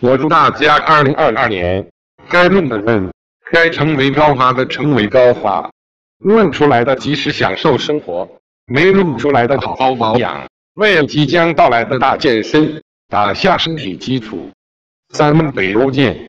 我祝大家二零二二年该论的论，该成为高发的成为高发，论出来的及时享受生活，没论出来的好好保养，为即将到来的大健身打下身体基础。咱们北欧见。